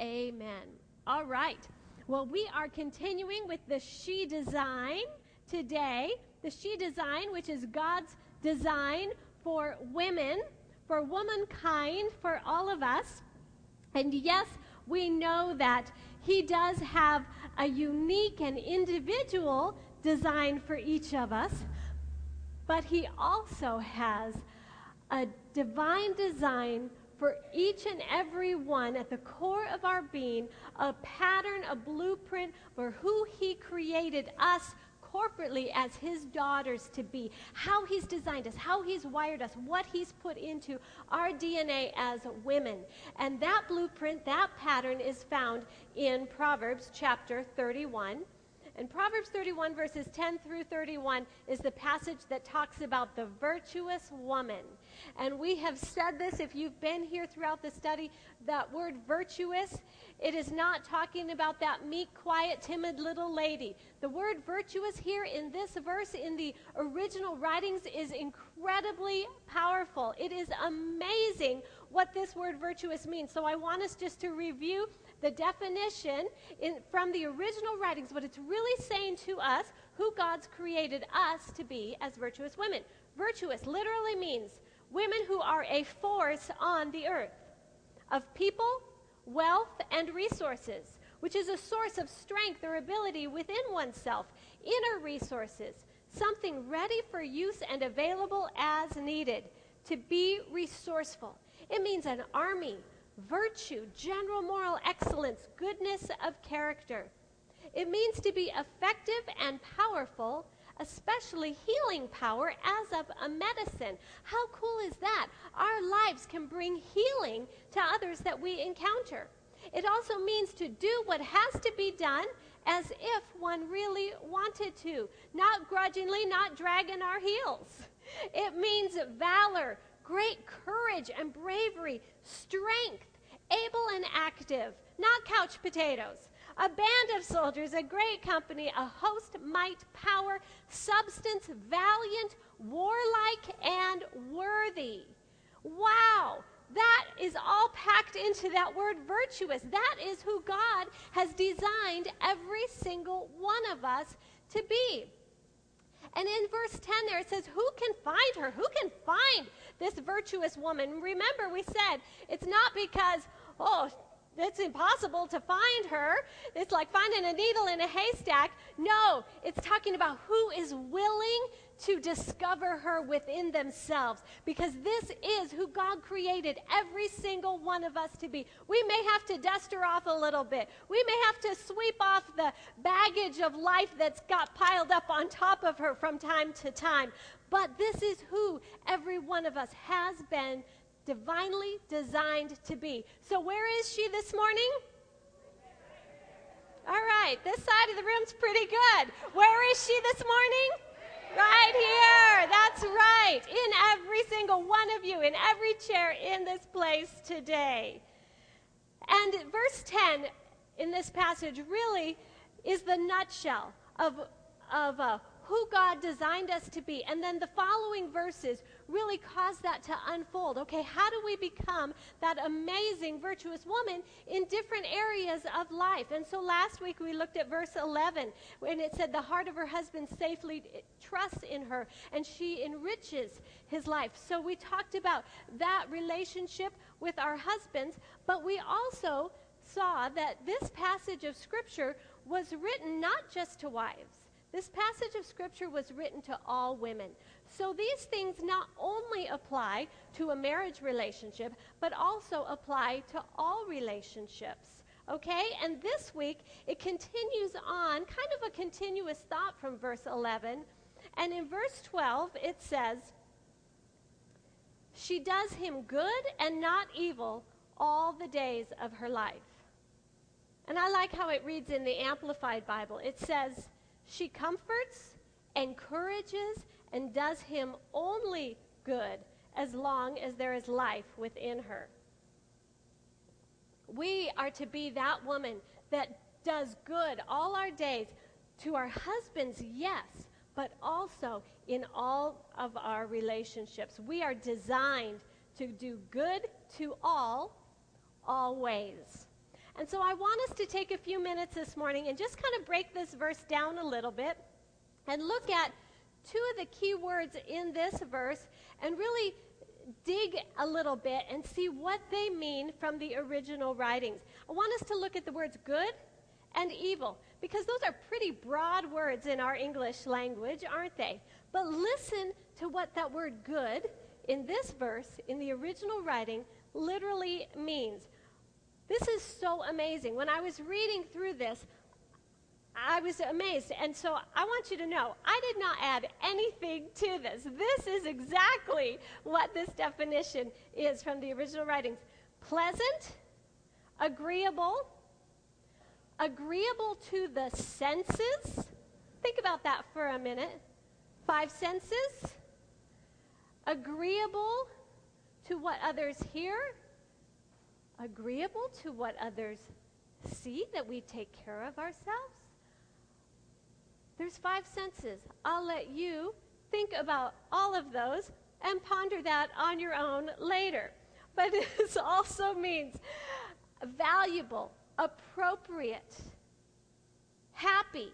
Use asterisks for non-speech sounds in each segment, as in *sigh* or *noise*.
Amen. All right. Well, we are continuing with the she design today. The she design, which is God's design for women, for womankind, for all of us. And yes, we know that He does have a unique and individual design for each of us, but He also has a divine design for each and every one at the core of our being, a pattern, a blueprint for who He created us corporately as his daughters to be, how he's designed us, how he's wired us, what he's put into our DNA as women. And that blueprint, that pattern is found in Proverbs chapter 31. And Proverbs 31, verses 10 through 31, is the passage that talks about the virtuous woman. And we have said this, if you've been here throughout the study, that word virtuous, it is not talking about that meek, quiet, timid little lady. The word virtuous here in this verse in the original writings is incredibly powerful. It is amazing what this word virtuous means. So I want us just to review the definition in, from the original writings, what it's really saying to us, who God's created us to be as virtuous women. Virtuous literally means women who are a force on the earth of people, wealth, and resources, which is a source of strength or ability within oneself, inner resources, something ready for use and available as needed, to be resourceful. It means an army virtue, general moral excellence, goodness of character. It means to be effective and powerful, especially healing power as of a medicine. How cool is that? Our lives can bring healing to others that we encounter. It also means to do what has to be done as if one really wanted to, not grudgingly, not dragging our heels. It means valor, great courage and bravery, strength, able and active, not couch potatoes. A band of soldiers, a great company, a host, might, power, substance, valiant, warlike, and worthy. Wow! That is all packed into that word virtuous. That is who God has designed every single one of us to be. And in verse 10 there it says, Who can find her? Who can find this virtuous woman? Remember, we said it's not because, oh, it's impossible to find her. It's like finding a needle in a haystack. No, it's talking about who is willing to discover her within themselves because this is who God created every single one of us to be. We may have to dust her off a little bit. We may have to sweep off the baggage of life that's got piled up on top of her from time to time. But this is who every one of us has been divinely designed to be. So, where is she this morning? All right, this side of the room's pretty good. Where is she this morning? Right here. That's right. In every single one of you, in every chair in this place today. And verse 10 in this passage really is the nutshell of, of uh, who God designed us to be. And then the following verses really cause that to unfold. Okay, how do we become that amazing, virtuous woman in different areas of life? And so last week we looked at verse 11 when it said, The heart of her husband safely eh, trusts in her, and she enriches his life. So we talked about that relationship with our husbands, but we also saw that this passage of Scripture was written not just to wives this passage of Scripture was written to all women. So these things not only apply to a marriage relationship, but also apply to all relationships. Okay? And this week, it continues on, kind of a continuous thought from verse 11. And in verse 12, it says, She does him good and not evil all the days of her life. And I like how it reads in the Amplified Bible. It says, she comforts, encourages, and does him only good as long as there is life within her. We are to be that woman that does good all our days to our husbands, yes, but also in all of our relationships. We are designed to do good to all, always. And so I want us to take a few minutes this morning and just kind of break this verse down a little bit and look at two of the key words in this verse and really dig a little bit and see what they mean from the original writings. I want us to look at the words good and evil because those are pretty broad words in our English language, aren't they? But listen to what that word good in this verse, in the original writing, literally means. This is so amazing. When I was reading through this, I was amazed. And so I want you to know I did not add anything to this. This is exactly what this definition is from the original writings pleasant, agreeable, agreeable to the senses. Think about that for a minute. Five senses. Agreeable to what others hear. Agreeable to what others see, that we take care of ourselves. There's five senses. I'll let you think about all of those and ponder that on your own later. But *laughs* this also means valuable, appropriate, happy,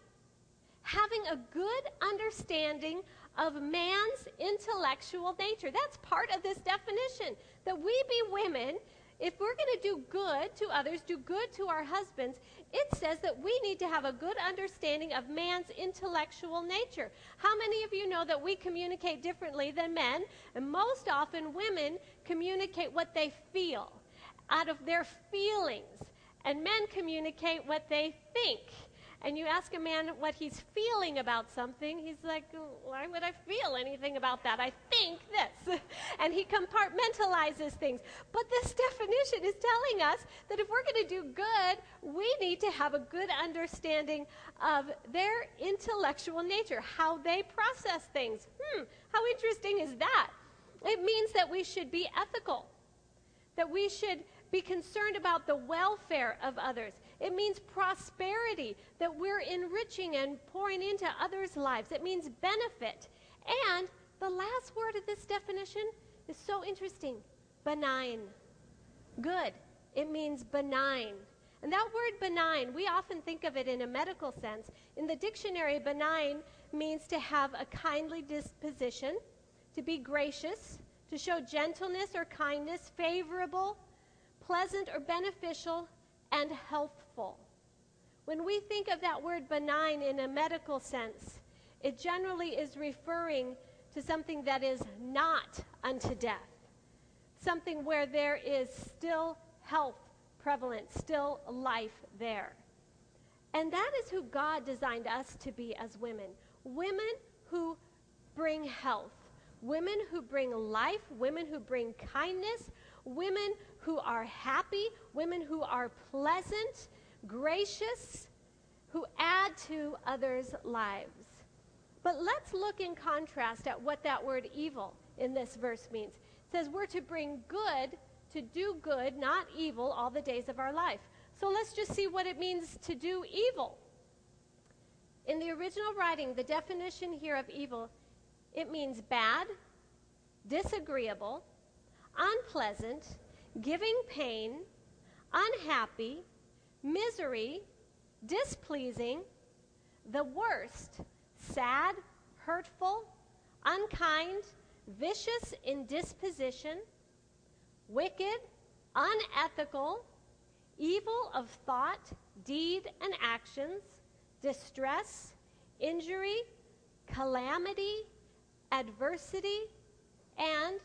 having a good understanding of man's intellectual nature. That's part of this definition. That we be women, if we're going to do good to others, do good to our husbands, it says that we need to have a good understanding of man's intellectual nature. How many of you know that we communicate differently than men? And most often, women communicate what they feel out of their feelings, and men communicate what they think and you ask a man what he's feeling about something, he's like, why would I feel anything about that? I think this. *laughs* and he compartmentalizes things. But this definition is telling us that if we're going to do good, we need to have a good understanding of their intellectual nature, how they process things. Hmm, how interesting is that? It means that we should be ethical, that we should be concerned about the welfare of others. It means prosperity, that we're enriching and pouring into others' lives. It means benefit. And the last word of this definition is so interesting benign. Good. It means benign. And that word benign, we often think of it in a medical sense. In the dictionary, benign means to have a kindly disposition, to be gracious, to show gentleness or kindness, favorable, pleasant or beneficial, and When we think of that word benign in a medical sense, it generally is referring to something that is not unto death, something where there is still health prevalent, still life there. And that is who God designed us to be as women women who bring health, women who bring life, women who bring kindness, women who are happy, women who are pleasant, gracious, who add to others' lives. But let's look in contrast at what that word evil in this verse means. It says we're to bring good, to do good, not evil, all the days of our life. So let's just see what it means to do evil. In the original writing, the definition here of evil, it means bad, disagreeable, unpleasant, giving pain, unhappy, misery, displeasing, the worst, sad, hurtful, unkind, vicious in disposition, wicked, unethical, evil of thought, deed, and actions, distress, injury, calamity, adversity, and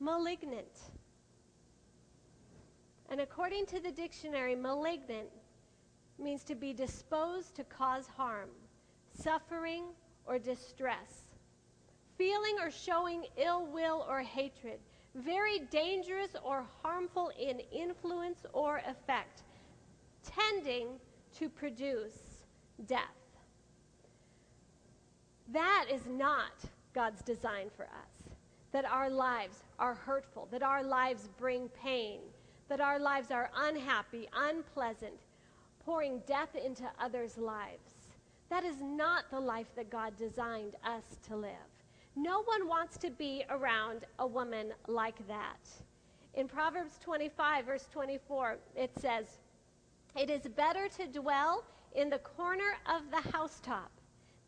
malignant. And according to the dictionary, malignant means to be disposed to cause harm, suffering, or distress, feeling or showing ill will or hatred, very dangerous or harmful in influence or effect, tending to produce death. That is not God's design for us. That our lives are hurtful, that our lives bring pain, that our lives are unhappy, unpleasant, pouring death into others' lives. That is not the life that God designed us to live. No one wants to be around a woman like that. In Proverbs 25, verse 24, it says, It is better to dwell in the corner of the housetop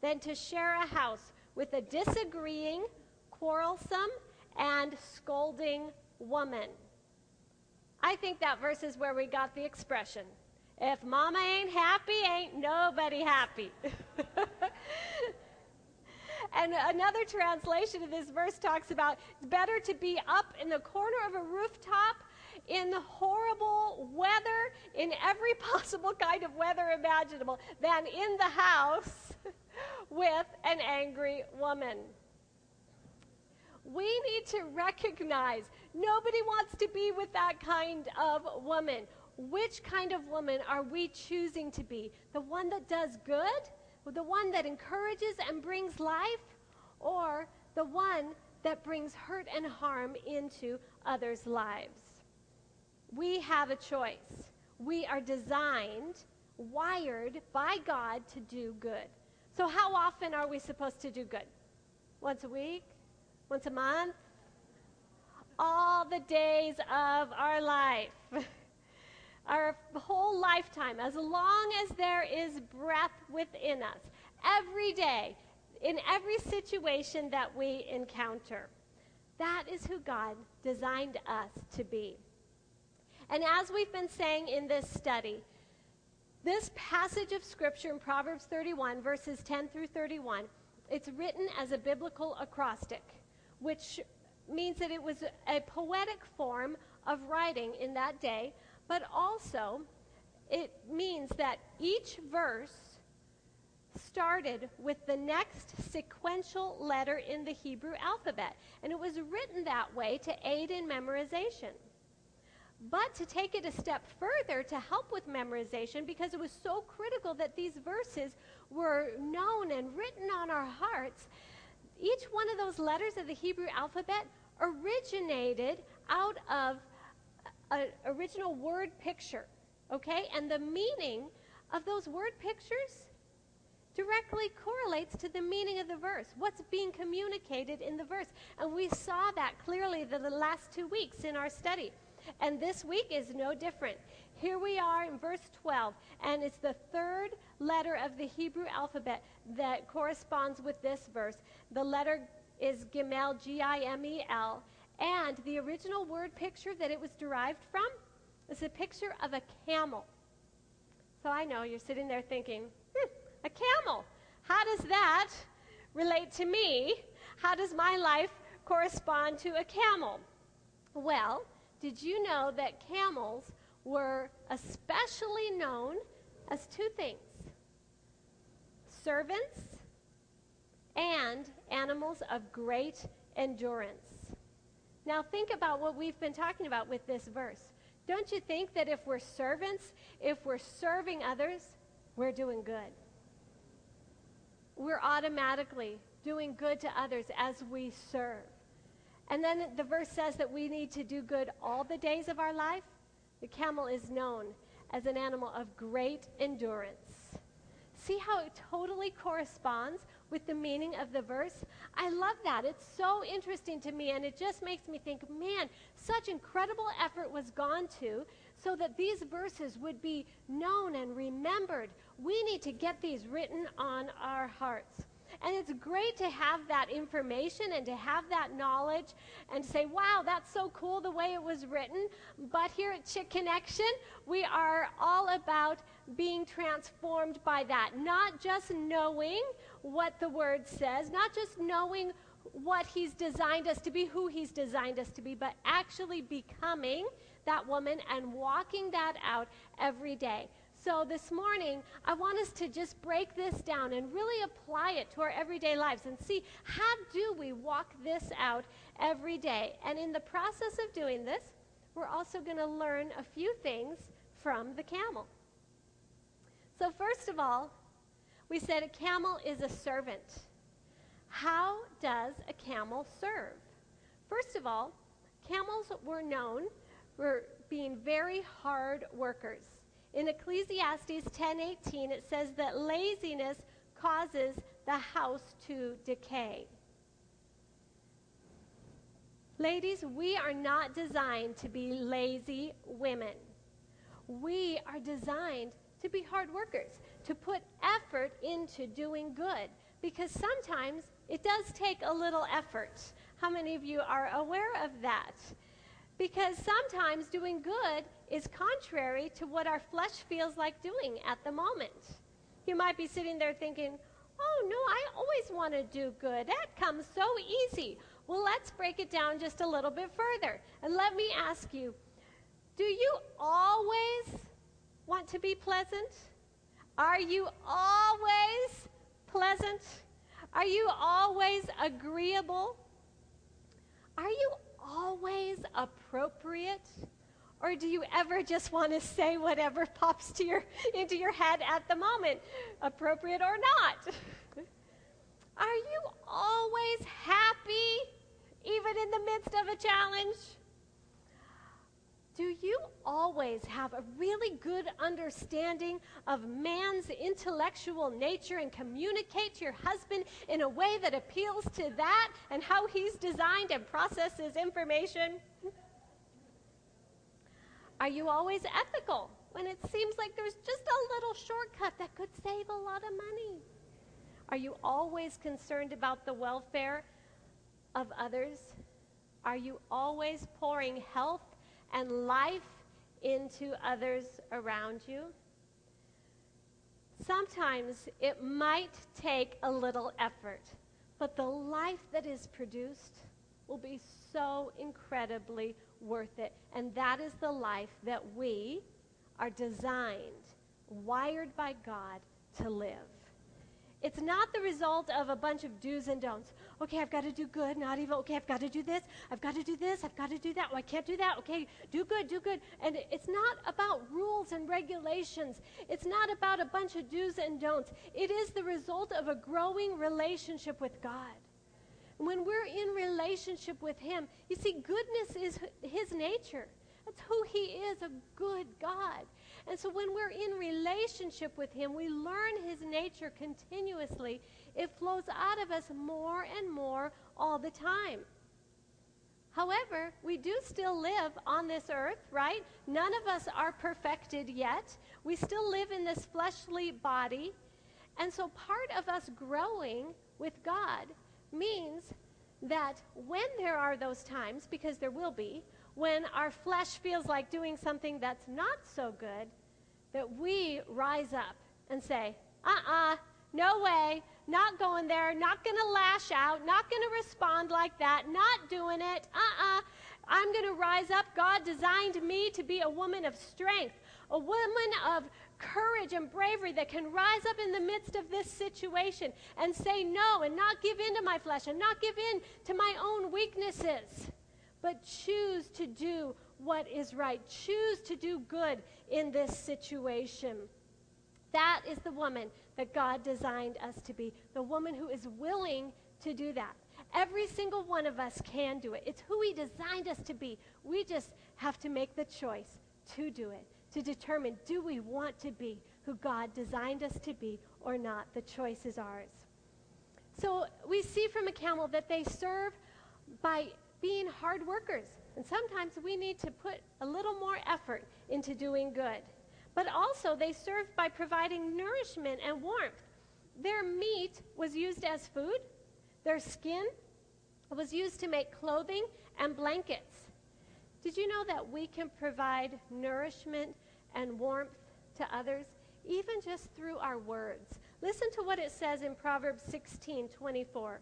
than to share a house with a disagreeing, quarrelsome, and scolding woman. I think that verse is where we got the expression if mama ain't happy, ain't nobody happy. *laughs* and another translation of this verse talks about it's better to be up in the corner of a rooftop in horrible weather, in every *laughs* possible kind of weather imaginable, than in the house *laughs* with an angry woman. We need to recognize nobody wants to be with that kind of woman. Which kind of woman are we choosing to be? The one that does good? The one that encourages and brings life? Or the one that brings hurt and harm into others' lives? We have a choice. We are designed, wired by God to do good. So, how often are we supposed to do good? Once a week? Once a month? All the days of our life. *laughs* our whole lifetime, as long as there is breath within us. Every day, in every situation that we encounter. That is who God designed us to be. And as we've been saying in this study, this passage of Scripture in Proverbs 31, verses 10 through 31, it's written as a biblical acrostic, which means that it was a poetic form of writing in that day, but also it means that each verse started with the next sequential letter in the Hebrew alphabet. And it was written that way to aid in memorization. But to take it a step further to help with memorization, because it was so critical that these verses were known and written on our hearts, each one of those letters of the Hebrew alphabet originated out of an original word picture, okay? And the meaning of those word pictures directly correlates to the meaning of the verse, what's being communicated in the verse. And we saw that clearly the, the last two weeks in our study. And this week is no different. Here we are in verse 12, and it's the third letter of the Hebrew alphabet that corresponds with this verse. The letter is Gimel, G I M E L, and the original word picture that it was derived from is a picture of a camel. So I know you're sitting there thinking, hmm, a camel. How does that relate to me? How does my life correspond to a camel? Well, did you know that camels were especially known as two things servants and animals of great endurance? Now, think about what we've been talking about with this verse. Don't you think that if we're servants, if we're serving others, we're doing good? We're automatically doing good to others as we serve. And then the verse says that we need to do good all the days of our life. The camel is known as an animal of great endurance. See how it totally corresponds with the meaning of the verse? I love that. It's so interesting to me, and it just makes me think, man, such incredible effort was gone to so that these verses would be known and remembered. We need to get these written on our hearts. And it's great to have that information and to have that knowledge and say, wow, that's so cool the way it was written. But here at Chick Connection, we are all about being transformed by that. Not just knowing what the word says, not just knowing what he's designed us to be, who he's designed us to be, but actually becoming that woman and walking that out every day. So this morning, I want us to just break this down and really apply it to our everyday lives and see how do we walk this out every day. And in the process of doing this, we're also going to learn a few things from the camel. So first of all, we said a camel is a servant. How does a camel serve? First of all, camels were known for being very hard workers. In Ecclesiastes 10:18 it says that laziness causes the house to decay. Ladies, we are not designed to be lazy women. we are designed to be hard workers, to put effort into doing good, because sometimes it does take a little effort. How many of you are aware of that? Because sometimes doing good is contrary to what our flesh feels like doing at the moment. You might be sitting there thinking, oh no, I always want to do good. That comes so easy. Well, let's break it down just a little bit further. And let me ask you do you always want to be pleasant? Are you always pleasant? Are you always agreeable? Are you always appropriate? Or do you ever just want to say whatever *laughs* pops to your, into your head at the moment, appropriate or not? Are you always happy, even in the midst of a challenge? You always have a really good understanding of man's intellectual nature and communicate to your husband in a way that appeals to that and how he's designed and processes information? Are you always ethical when it seems like there's just a little shortcut that could save a lot of money? Are you always concerned about the welfare of others? Are you always pouring health and life into others around you? Sometimes it might take a little effort, but the life that is produced will be so incredibly worth it. And that is the life that we are designed, wired by God to live. It's not the result of a bunch of do's and don'ts. Okay, I've got to do good, not evil. Okay, I've got to do this. I've got to do this. I've got to do that. Oh, I can't do that. Okay, do good, do good. And it's not about rules and regulations. It's not about a bunch of do's and don'ts. It is the result of a growing relationship with God. When we're in relationship with Him, you see, goodness is His nature. That's who He is, a good God. And so when we're in relationship with Him, we learn His nature continuously. It flows out of us more and more all the time. However, we do still live on this earth, right? None of us are perfected yet. We still live in this fleshly body. And so part of us growing with God means that when there are those times, because there will be, when our flesh feels like doing something that's not so good, that we rise up and say, uh uh-uh, uh no way, not going there, not going to lash out, not going to respond like that, not doing it, uh uh-uh. uh. I'm going to rise up. God designed me to be a woman of strength, a woman of courage and bravery that can rise up in the midst of this situation and say no and not give in to my flesh and not give in to my own weaknesses, but choose to do what is right. Choose to do good in this situation. That is the woman that God designed us to be, the woman who is willing to do that. Every single one of us can do it. It's who He designed us to be. We just have to make the choice to do it to determine do we want to be who God designed us to be or not. The choice is ours. So we see from a camel that they serve by being hard workers. And sometimes we need to put a little more effort into doing good. But also, they serve by providing nourishment and warmth. Their meat was used as food, their skin was used to make clothing and blankets. Did you know that we can provide nourishment and warmth to others, even just through our words? Listen to what it says in Proverbs 16 24.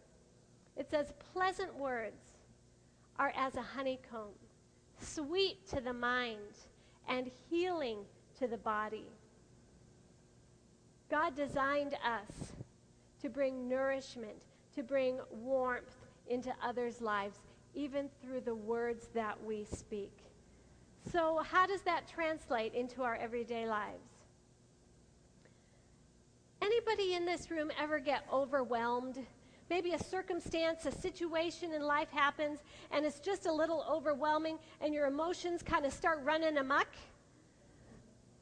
It says, Pleasant words are as a honeycomb, sweet to the mind, and healing to the body. God designed us to bring nourishment, to bring warmth into others' lives even through the words that we speak. So, how does that translate into our everyday lives? Anybody in this room ever get overwhelmed? Maybe a circumstance, a situation in life happens, and it's just a little overwhelming, and your emotions kind of start running amok?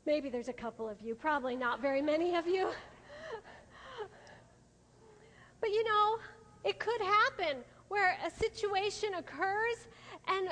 Maybe there's a couple of you, probably not very many of you. but you know, it could happen where a situation occurs and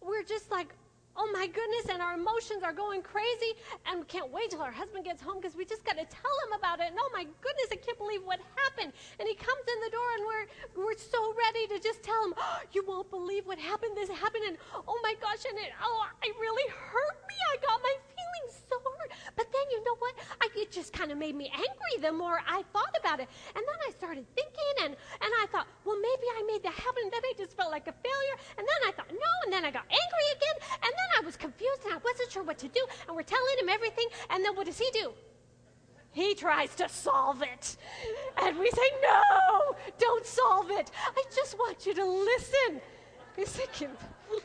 we're just like, oh my goodness, and our emotions are going crazy, and we can't wait till our husband gets home because we just got to tell him about it. And oh my goodness, I can't believe what happened. And he comes in the door, and we're, we're so ready to just tell him, oh, you won't believe what happened. This happened, and oh my gosh, and it, oh, it really hurt me. I got my feelings so hurt. But then you know what? I, it just kind of made me angry the more I thought about it. And then I started thinking, and, and I thought, well, maybe I made that happen. And then I just felt like a failure. And then I thought, no. And then I got angry again. And then I was confused, and I wasn't sure what to do. And we're telling him everything. And then what does he do? He tries to solve it. And we say, No, don't solve it. I just want you to listen. He's thinking,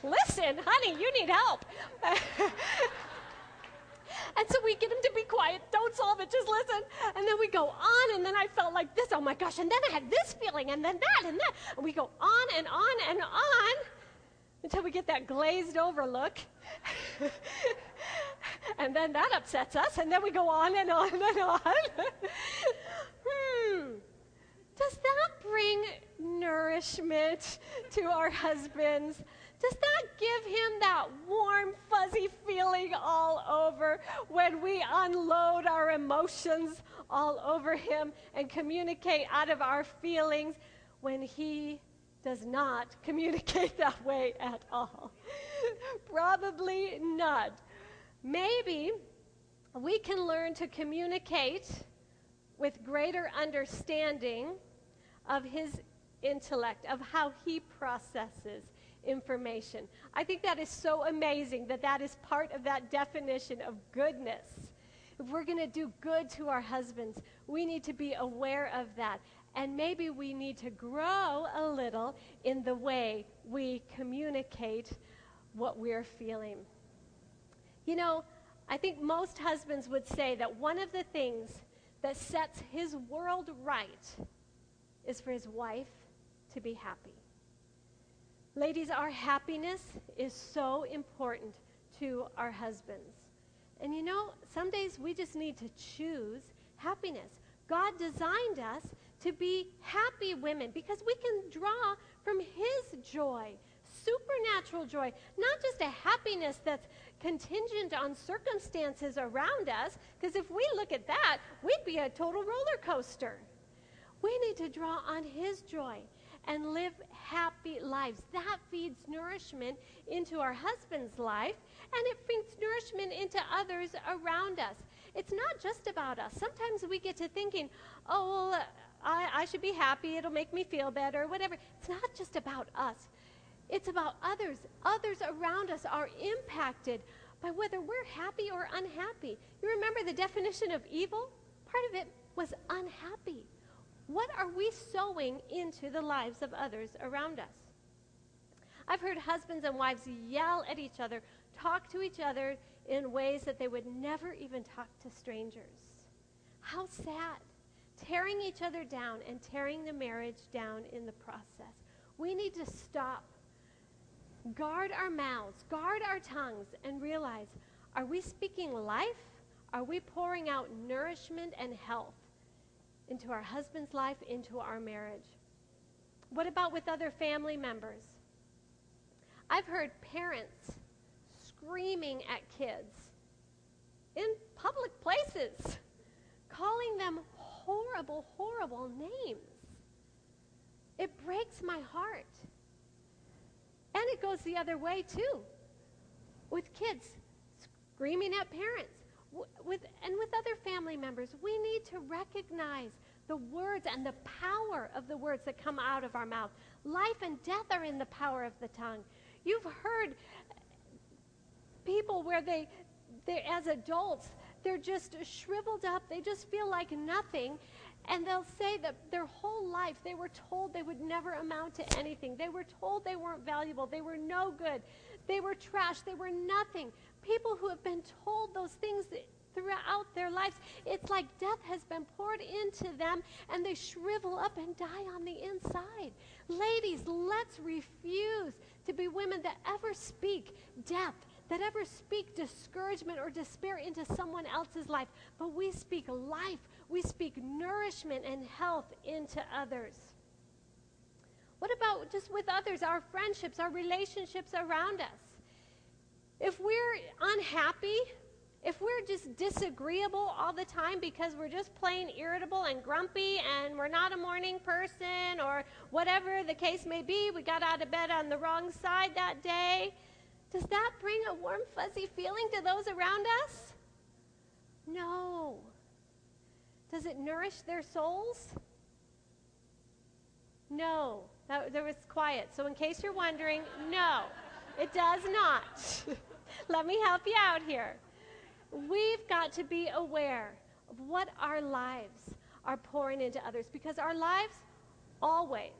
Listen, honey, you need help. *laughs* And so we get him to be quiet. Don't solve it. Just listen. And then we go on. And then I felt like this. Oh my gosh. And then I had this feeling. And then that and that. And we go on and on and on until we get that glazed over look. *laughs* and then that upsets us. And then we go on and on and on. *laughs* hmm. Does that bring nourishment to our husbands? Does that give him that warm, fuzzy feeling all over when we unload our emotions all over him and communicate out of our feelings when he does not *laughs* communicate that way at all? Probably not. Maybe we can learn to communicate with greater understanding of his intellect, of how he processes information. I think that is so amazing that that is part of that definition of goodness. If we're going to do good to our husbands, we need to be aware of that. And maybe we need to grow a little in the way we communicate what we're feeling. You know, I think most husbands would say that one of the things that sets his world right is for his wife to be happy. Ladies, our happiness is so important to our husbands. And you know, some days we just need to choose happiness. God designed us to be happy women because we can draw from His joy, supernatural joy, not just a happiness that's contingent on circumstances around us, because if we look at that, we'd be a total roller coaster. We need to draw on His joy and live happy lives. That feeds nourishment into our husband's life, and it feeds nourishment into others around us. It's not just about us. Sometimes we get to thinking, oh, well, I, I should be happy, it'll make me feel better, whatever. It's not just about us, it's about others. Others around us are impacted by whether we're happy or unhappy. You remember the definition of evil? Part of it was unhappy. What are we sowing into the lives of others around us? I've heard husbands and wives yell at each other, talk to each other in ways that they would never even talk to strangers. How sad. Tearing each other down and tearing the marriage down in the process. We need to stop. Guard our mouths, guard our tongues, and realize are we speaking life? Are we pouring out nourishment and health? Into our husband's life, into our marriage? What about with other family members? I've heard parents screaming at kids in public places, calling them horrible, horrible names. It breaks my heart. And it goes the other way, too, with kids screaming at parents with, and with other family members, we need to recognize the words and the power of the words that come out of our mouth. Life and death are in the power of the tongue. You've heard people where they, they as adults, they're just shriveled up. They just feel like nothing. And they'll say that their whole life they were told they would never amount to anything. They were told they weren't valuable. They were no good. They were trash. They were nothing people who have been told those things throughout their lives, it's like death has been poured into them and they shrivel up and die on the inside. Ladies, let's refuse to be women that ever speak death, that ever speak discouragement or despair into someone else's life, but we speak life, we speak nourishment and health into others. What about just with others, our friendships, our relationships around us? if we're unhappy, if we're just disagreeable all the time because we're just plain irritable and grumpy and we're not a morning person or whatever the case may be, we got out of bed on the wrong side that day, does that bring a warm, fuzzy feeling to those around us? No. Does it nourish their souls? No. That, there was quiet. So, in case you're wondering, no, it does not. *laughs* Let me help you out here. We've got to be aware of what our lives are pouring into others because our lives always,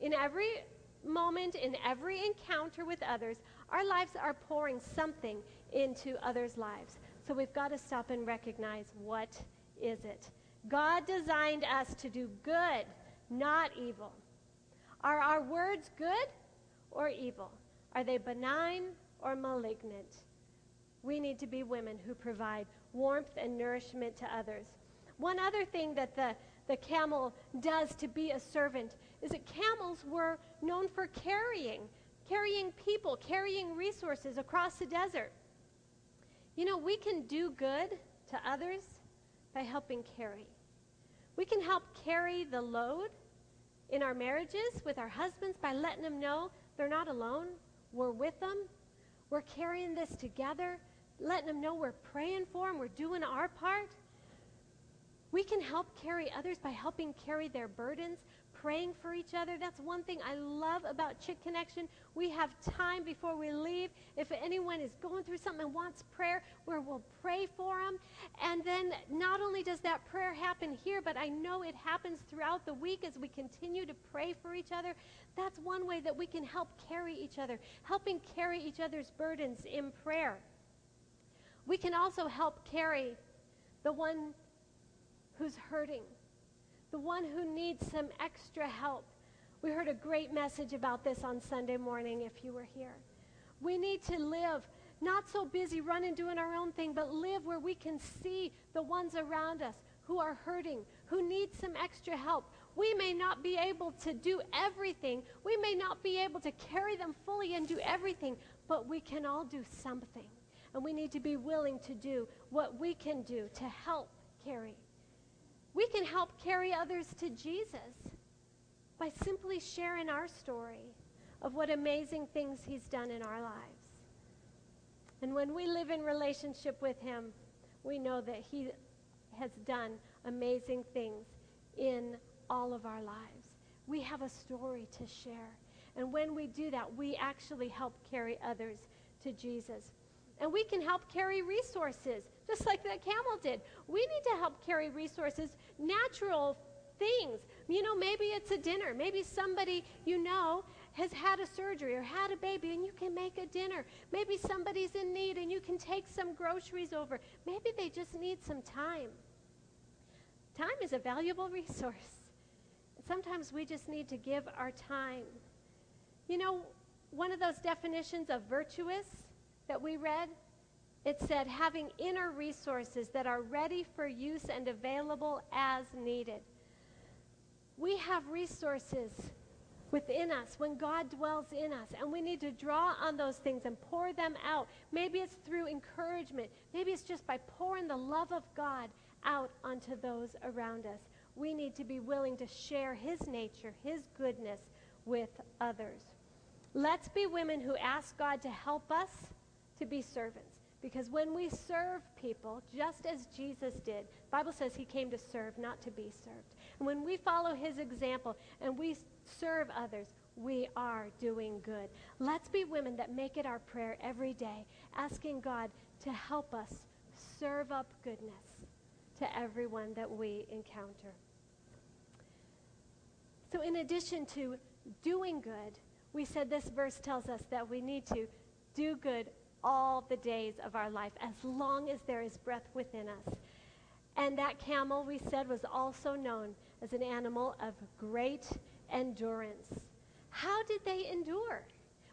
in every moment, in every encounter with others, our lives are pouring something into others' lives. So we've got to stop and recognize what is it. God designed us to do good, not evil. Are our words good or evil? Are they benign or malignant? We need to be women who provide warmth and nourishment to others. One other thing that the, the camel does to be a servant is that camels were known for carrying, carrying people, carrying resources across the desert. You know, we can do good to others by helping carry. We can help carry the load in our marriages with our husbands by letting them know they're not alone. We're with them. We're carrying this together letting them know we're praying for them, we're doing our part. We can help carry others by helping carry their burdens, praying for each other. That's one thing I love about Chick Connection. We have time before we leave. If anyone is going through something and wants prayer, where we'll pray for them. And then not only does that prayer happen here, but I know it happens throughout the week as we continue to pray for each other. That's one way that we can help carry each other, helping carry each other's burdens in prayer. We can also help carry the one who's hurting, the one who needs some extra help. We heard a great message about this on Sunday morning if you were here. We need to live not so busy running doing our own thing, but live where we can see the ones around us who are hurting, who need some extra help. We may not be able to do everything. We may not be able to carry them fully and do everything, but we can all do something and we need to be willing to do what we can do to help carry. We can help carry others to Jesus by simply sharing our story of what amazing things he's done in our lives. And when we live in relationship with him, we know that he has done amazing things in all of our lives. We have a story to share. And when we do that, we actually help carry others to Jesus. And we can help carry resources, just like that camel did. We need to help carry resources, natural things. You know, maybe it's a dinner. Maybe somebody you know has had a surgery or had a baby and you can make a dinner. Maybe somebody's in need and you can take some groceries over. Maybe they just need some time. Time is a valuable *laughs* resource. Sometimes we just need to give our time. You know, one of those definitions of virtuous that we read, it said having inner resources that are ready for use and available as needed. We have resources within us when God dwells in us, and we need to draw on those things and pour them out. Maybe it's through encouragement, maybe it's just by pouring the love of God out onto those around us. We need to be willing to share His nature, His goodness with others. Let's be women who ask God to help us to be servants. Because when we serve people, just as Jesus did, Bible says he came to serve, not to be served. And when we follow his example and we serve others, we are doing good. Let's be women that make it our prayer every day, asking God to help us serve up goodness to everyone that we encounter. So, in addition to doing good, we said this verse tells us that we need to do good all the days of our life, as long as there is breath within us. And that camel, we said, was also known as an animal of great endurance. How did they endure?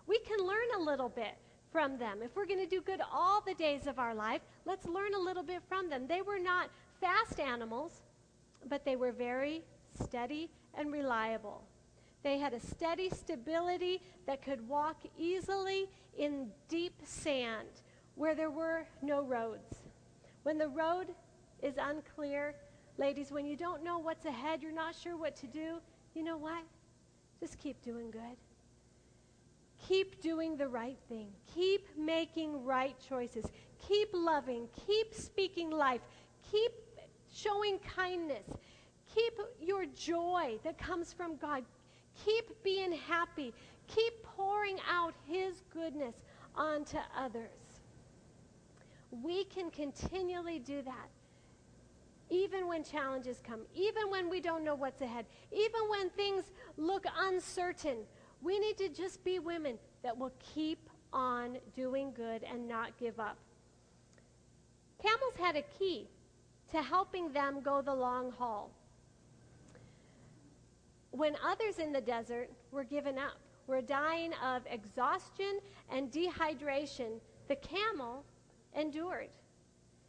We can learn a little bit from them. If we're going to do good all the days of our life, let's learn a little bit from them. They were not fast animals, but they were very steady and reliable. They had a steady stability that could walk easily in deep sand where there were no roads. When the road is unclear, ladies, when you don't know what's ahead, you're not sure what to do, you know what? Just keep doing good. Keep doing the right thing. Keep making right choices. Keep loving. Keep speaking life. Keep showing kindness. Keep your joy that comes from God. Keep being happy. Keep pouring out His goodness onto others. We can continually do that. Even when challenges come, even when we don't know what's ahead, even when things look uncertain, we need to just be women that will keep on doing good and not give up. Camels had a key to helping them go the long haul. When others in the desert were given up, were dying of exhaustion and dehydration, the camel endured.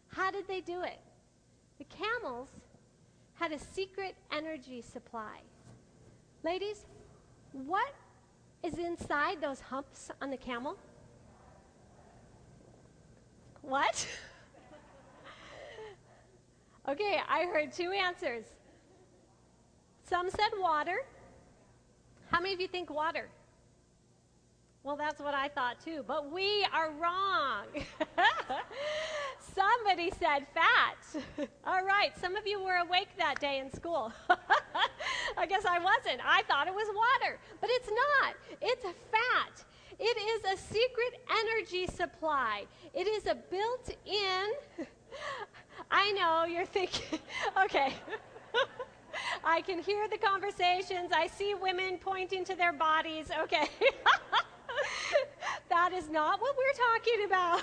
How did they do it? The camels had a secret energy supply. Ladies, what is inside those humps on the camel? What? *laughs* okay, I heard two answers. Some said water. How many of you think water? Well, that's what I thought too, but we are wrong. *laughs* Somebody said fat. *laughs* All right, some of you were awake that day in school. *laughs* I guess I wasn't. I thought it was water, but it's not. It's fat. It is a secret energy supply. It is a built in. I know you're thinking, okay. I can hear the conversations. I see women pointing to their bodies. Okay. *laughs* that is not what we're talking about.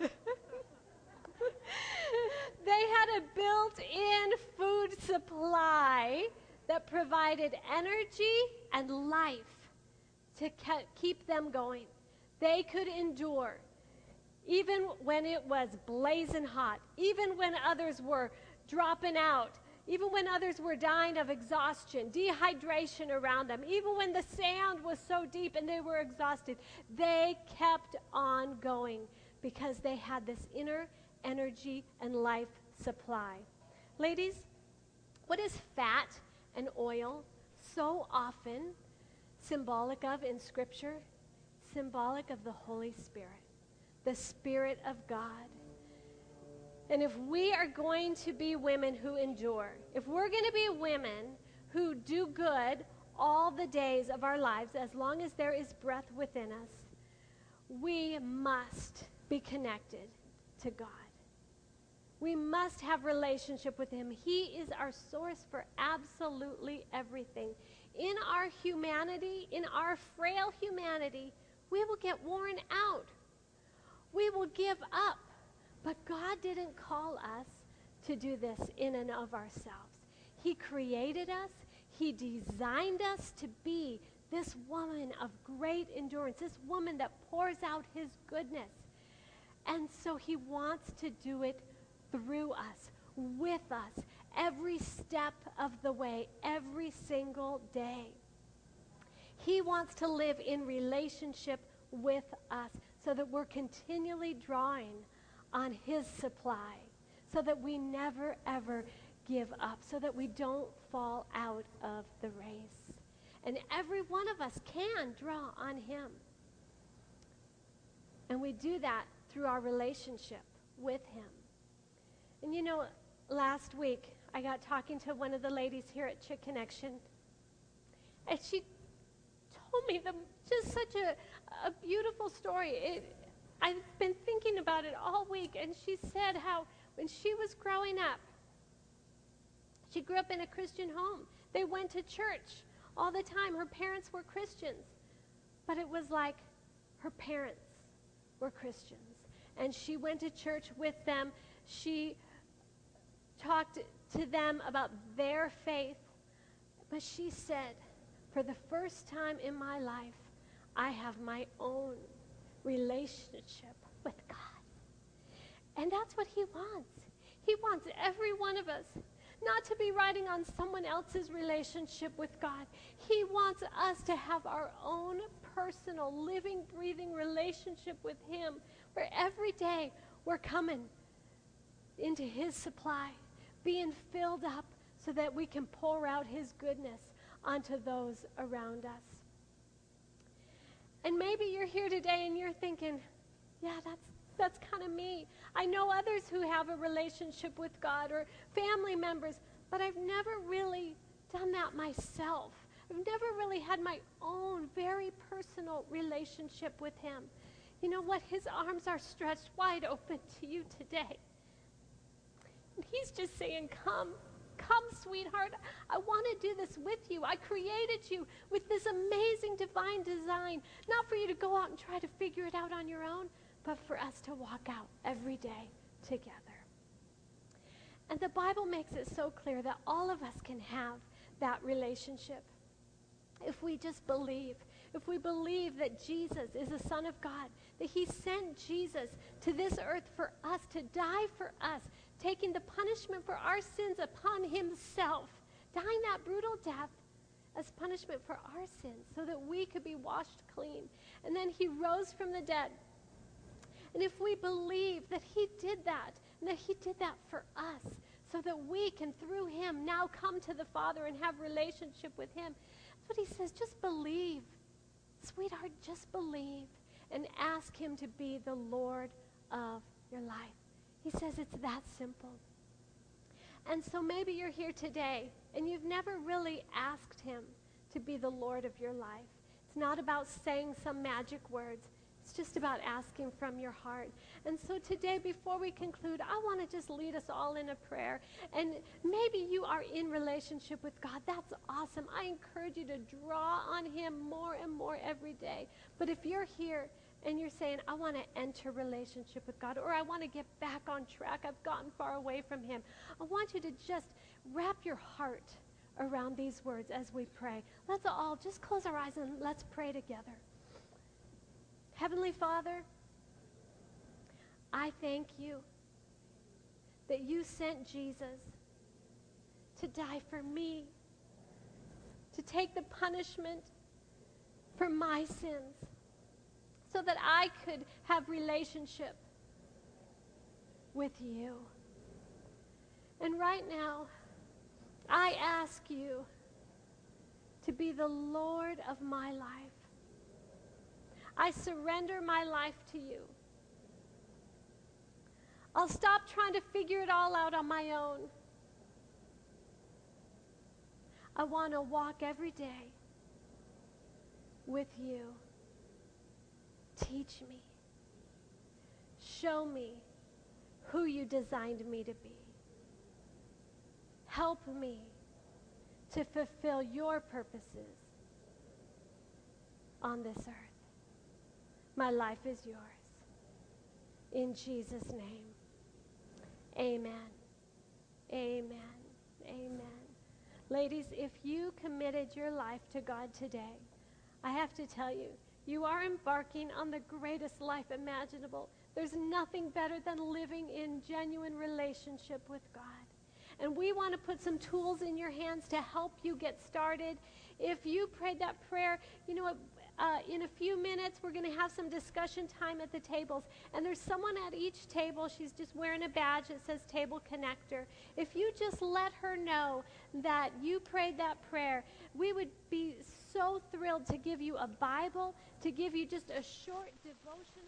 *laughs* they had a built in food supply that provided energy and life to keep them going. They could endure, even when it was blazing hot, even when others were dropping out, even when others were dying of exhaustion, dehydration around them, even when the sand was so deep and they were exhausted, they kept on going because they had this inner energy and life supply. Ladies, what is fat and oil so often symbolic of in Scripture? Symbolic of the Holy Spirit, the Spirit of God. And if we are going to be women who endure, if we're going to be women who do good all the days of our lives, as long as there is breath within us, we must be connected to God. We must have relationship with him. He is our source for absolutely everything. In our humanity, in our frail humanity, we will get worn out. We will give up. But God didn't call us to do this in and of ourselves. He created us, He designed us to be this woman of great endurance, this woman that pours out His goodness. And so He wants to do it through us, with us, every step of the way, every single day. He wants to live in relationship with us so that we're continually drawing on His supply so that we never, ever give up, so that we don't fall out of the race. And every one of us can draw on Him. And we do that through our relationship with Him. And you know, last week I got talking to one of the ladies here at Chick Connection, and she told me the, just such a, a beautiful story. It, I've been thinking about it all week, and she said how when she was growing up, she grew up in a Christian home. They went to church all the time. Her parents were Christians, but it was like her parents were Christians. And she went to church with them. She talked to them about their faith. But she said, for the first time in my life, I have my own relationship with God. And that's what He wants. He wants every one of us not to be riding on someone else's relationship with God. He wants us to have our own personal, living, breathing relationship with Him where every day we're coming into His supply, being filled up so that we can pour out His goodness onto those around us. And maybe you're here today and you're thinking, yeah, that's, that's kind of me. I know others who have a relationship with God or family members, but I've never really done that myself. I've never really had my own very personal relationship with Him. You know what? His arms are stretched wide open to you today. And He's just saying, Come, come, sweetheart. I want to do this with you. I created you with this amazing divine design, not for you to go out and try to figure it out on your own, but for us to walk out every day together. And the Bible makes it so clear that all of us can have that relationship if we just believe. If we believe that Jesus is the Son of God, that He sent Jesus to this earth for us, to die for us, taking the punishment for our sins upon Himself, dying that brutal death as punishment for our sins so that we could be washed clean. And then He rose from the dead. And if we believe that He did that, and that He did that for us, so that we can, through Him, now come to the Father and have relationship with Him, that's what He says. Just believe. Sweetheart, just believe and ask Him to be the Lord of your life. He says it's that simple. And so maybe you're here today and you've never really asked Him to be the Lord of your life. It's not about saying some magic words. It's just about asking from your heart. And so today, before we conclude, I want to just lead us all in a prayer. And maybe you are in relationship with God. That's awesome. I encourage you to draw on Him more and more every day. But if you're here and you're saying, I want to enter relationship with God, or I want to get back on track, I've gotten far away from Him, I want you to just wrap your heart around these words as we pray. Let's all just close our eyes and let's pray together. Heavenly Father, I thank you that you sent Jesus to die for me, to take the punishment for my sins, so that I could have relationship with you. And right now, I ask you to be the Lord of my life. I surrender my life to you. I'll stop trying to figure it all out on my own. I want to walk every day with you. Teach me. Show me who you designed me to be. Help me to fulfill your purposes on this earth. My life is yours. In Jesus' name, amen. Amen. Amen. Ladies, if you committed your life to God today, I have to tell you, you are embarking on the greatest life imaginable. There's nothing better than living in genuine relationship with God. And we want to put some tools in your hands to help you get started. If you prayed that prayer, you know what? uh, in a few minutes, we're going to have some discussion time at the tables. And there's someone at each table. She's just wearing a badge that says Table Connector. If you just let her know that you prayed that prayer, we would be so thrilled to give you a Bible, to give you just a short devotion.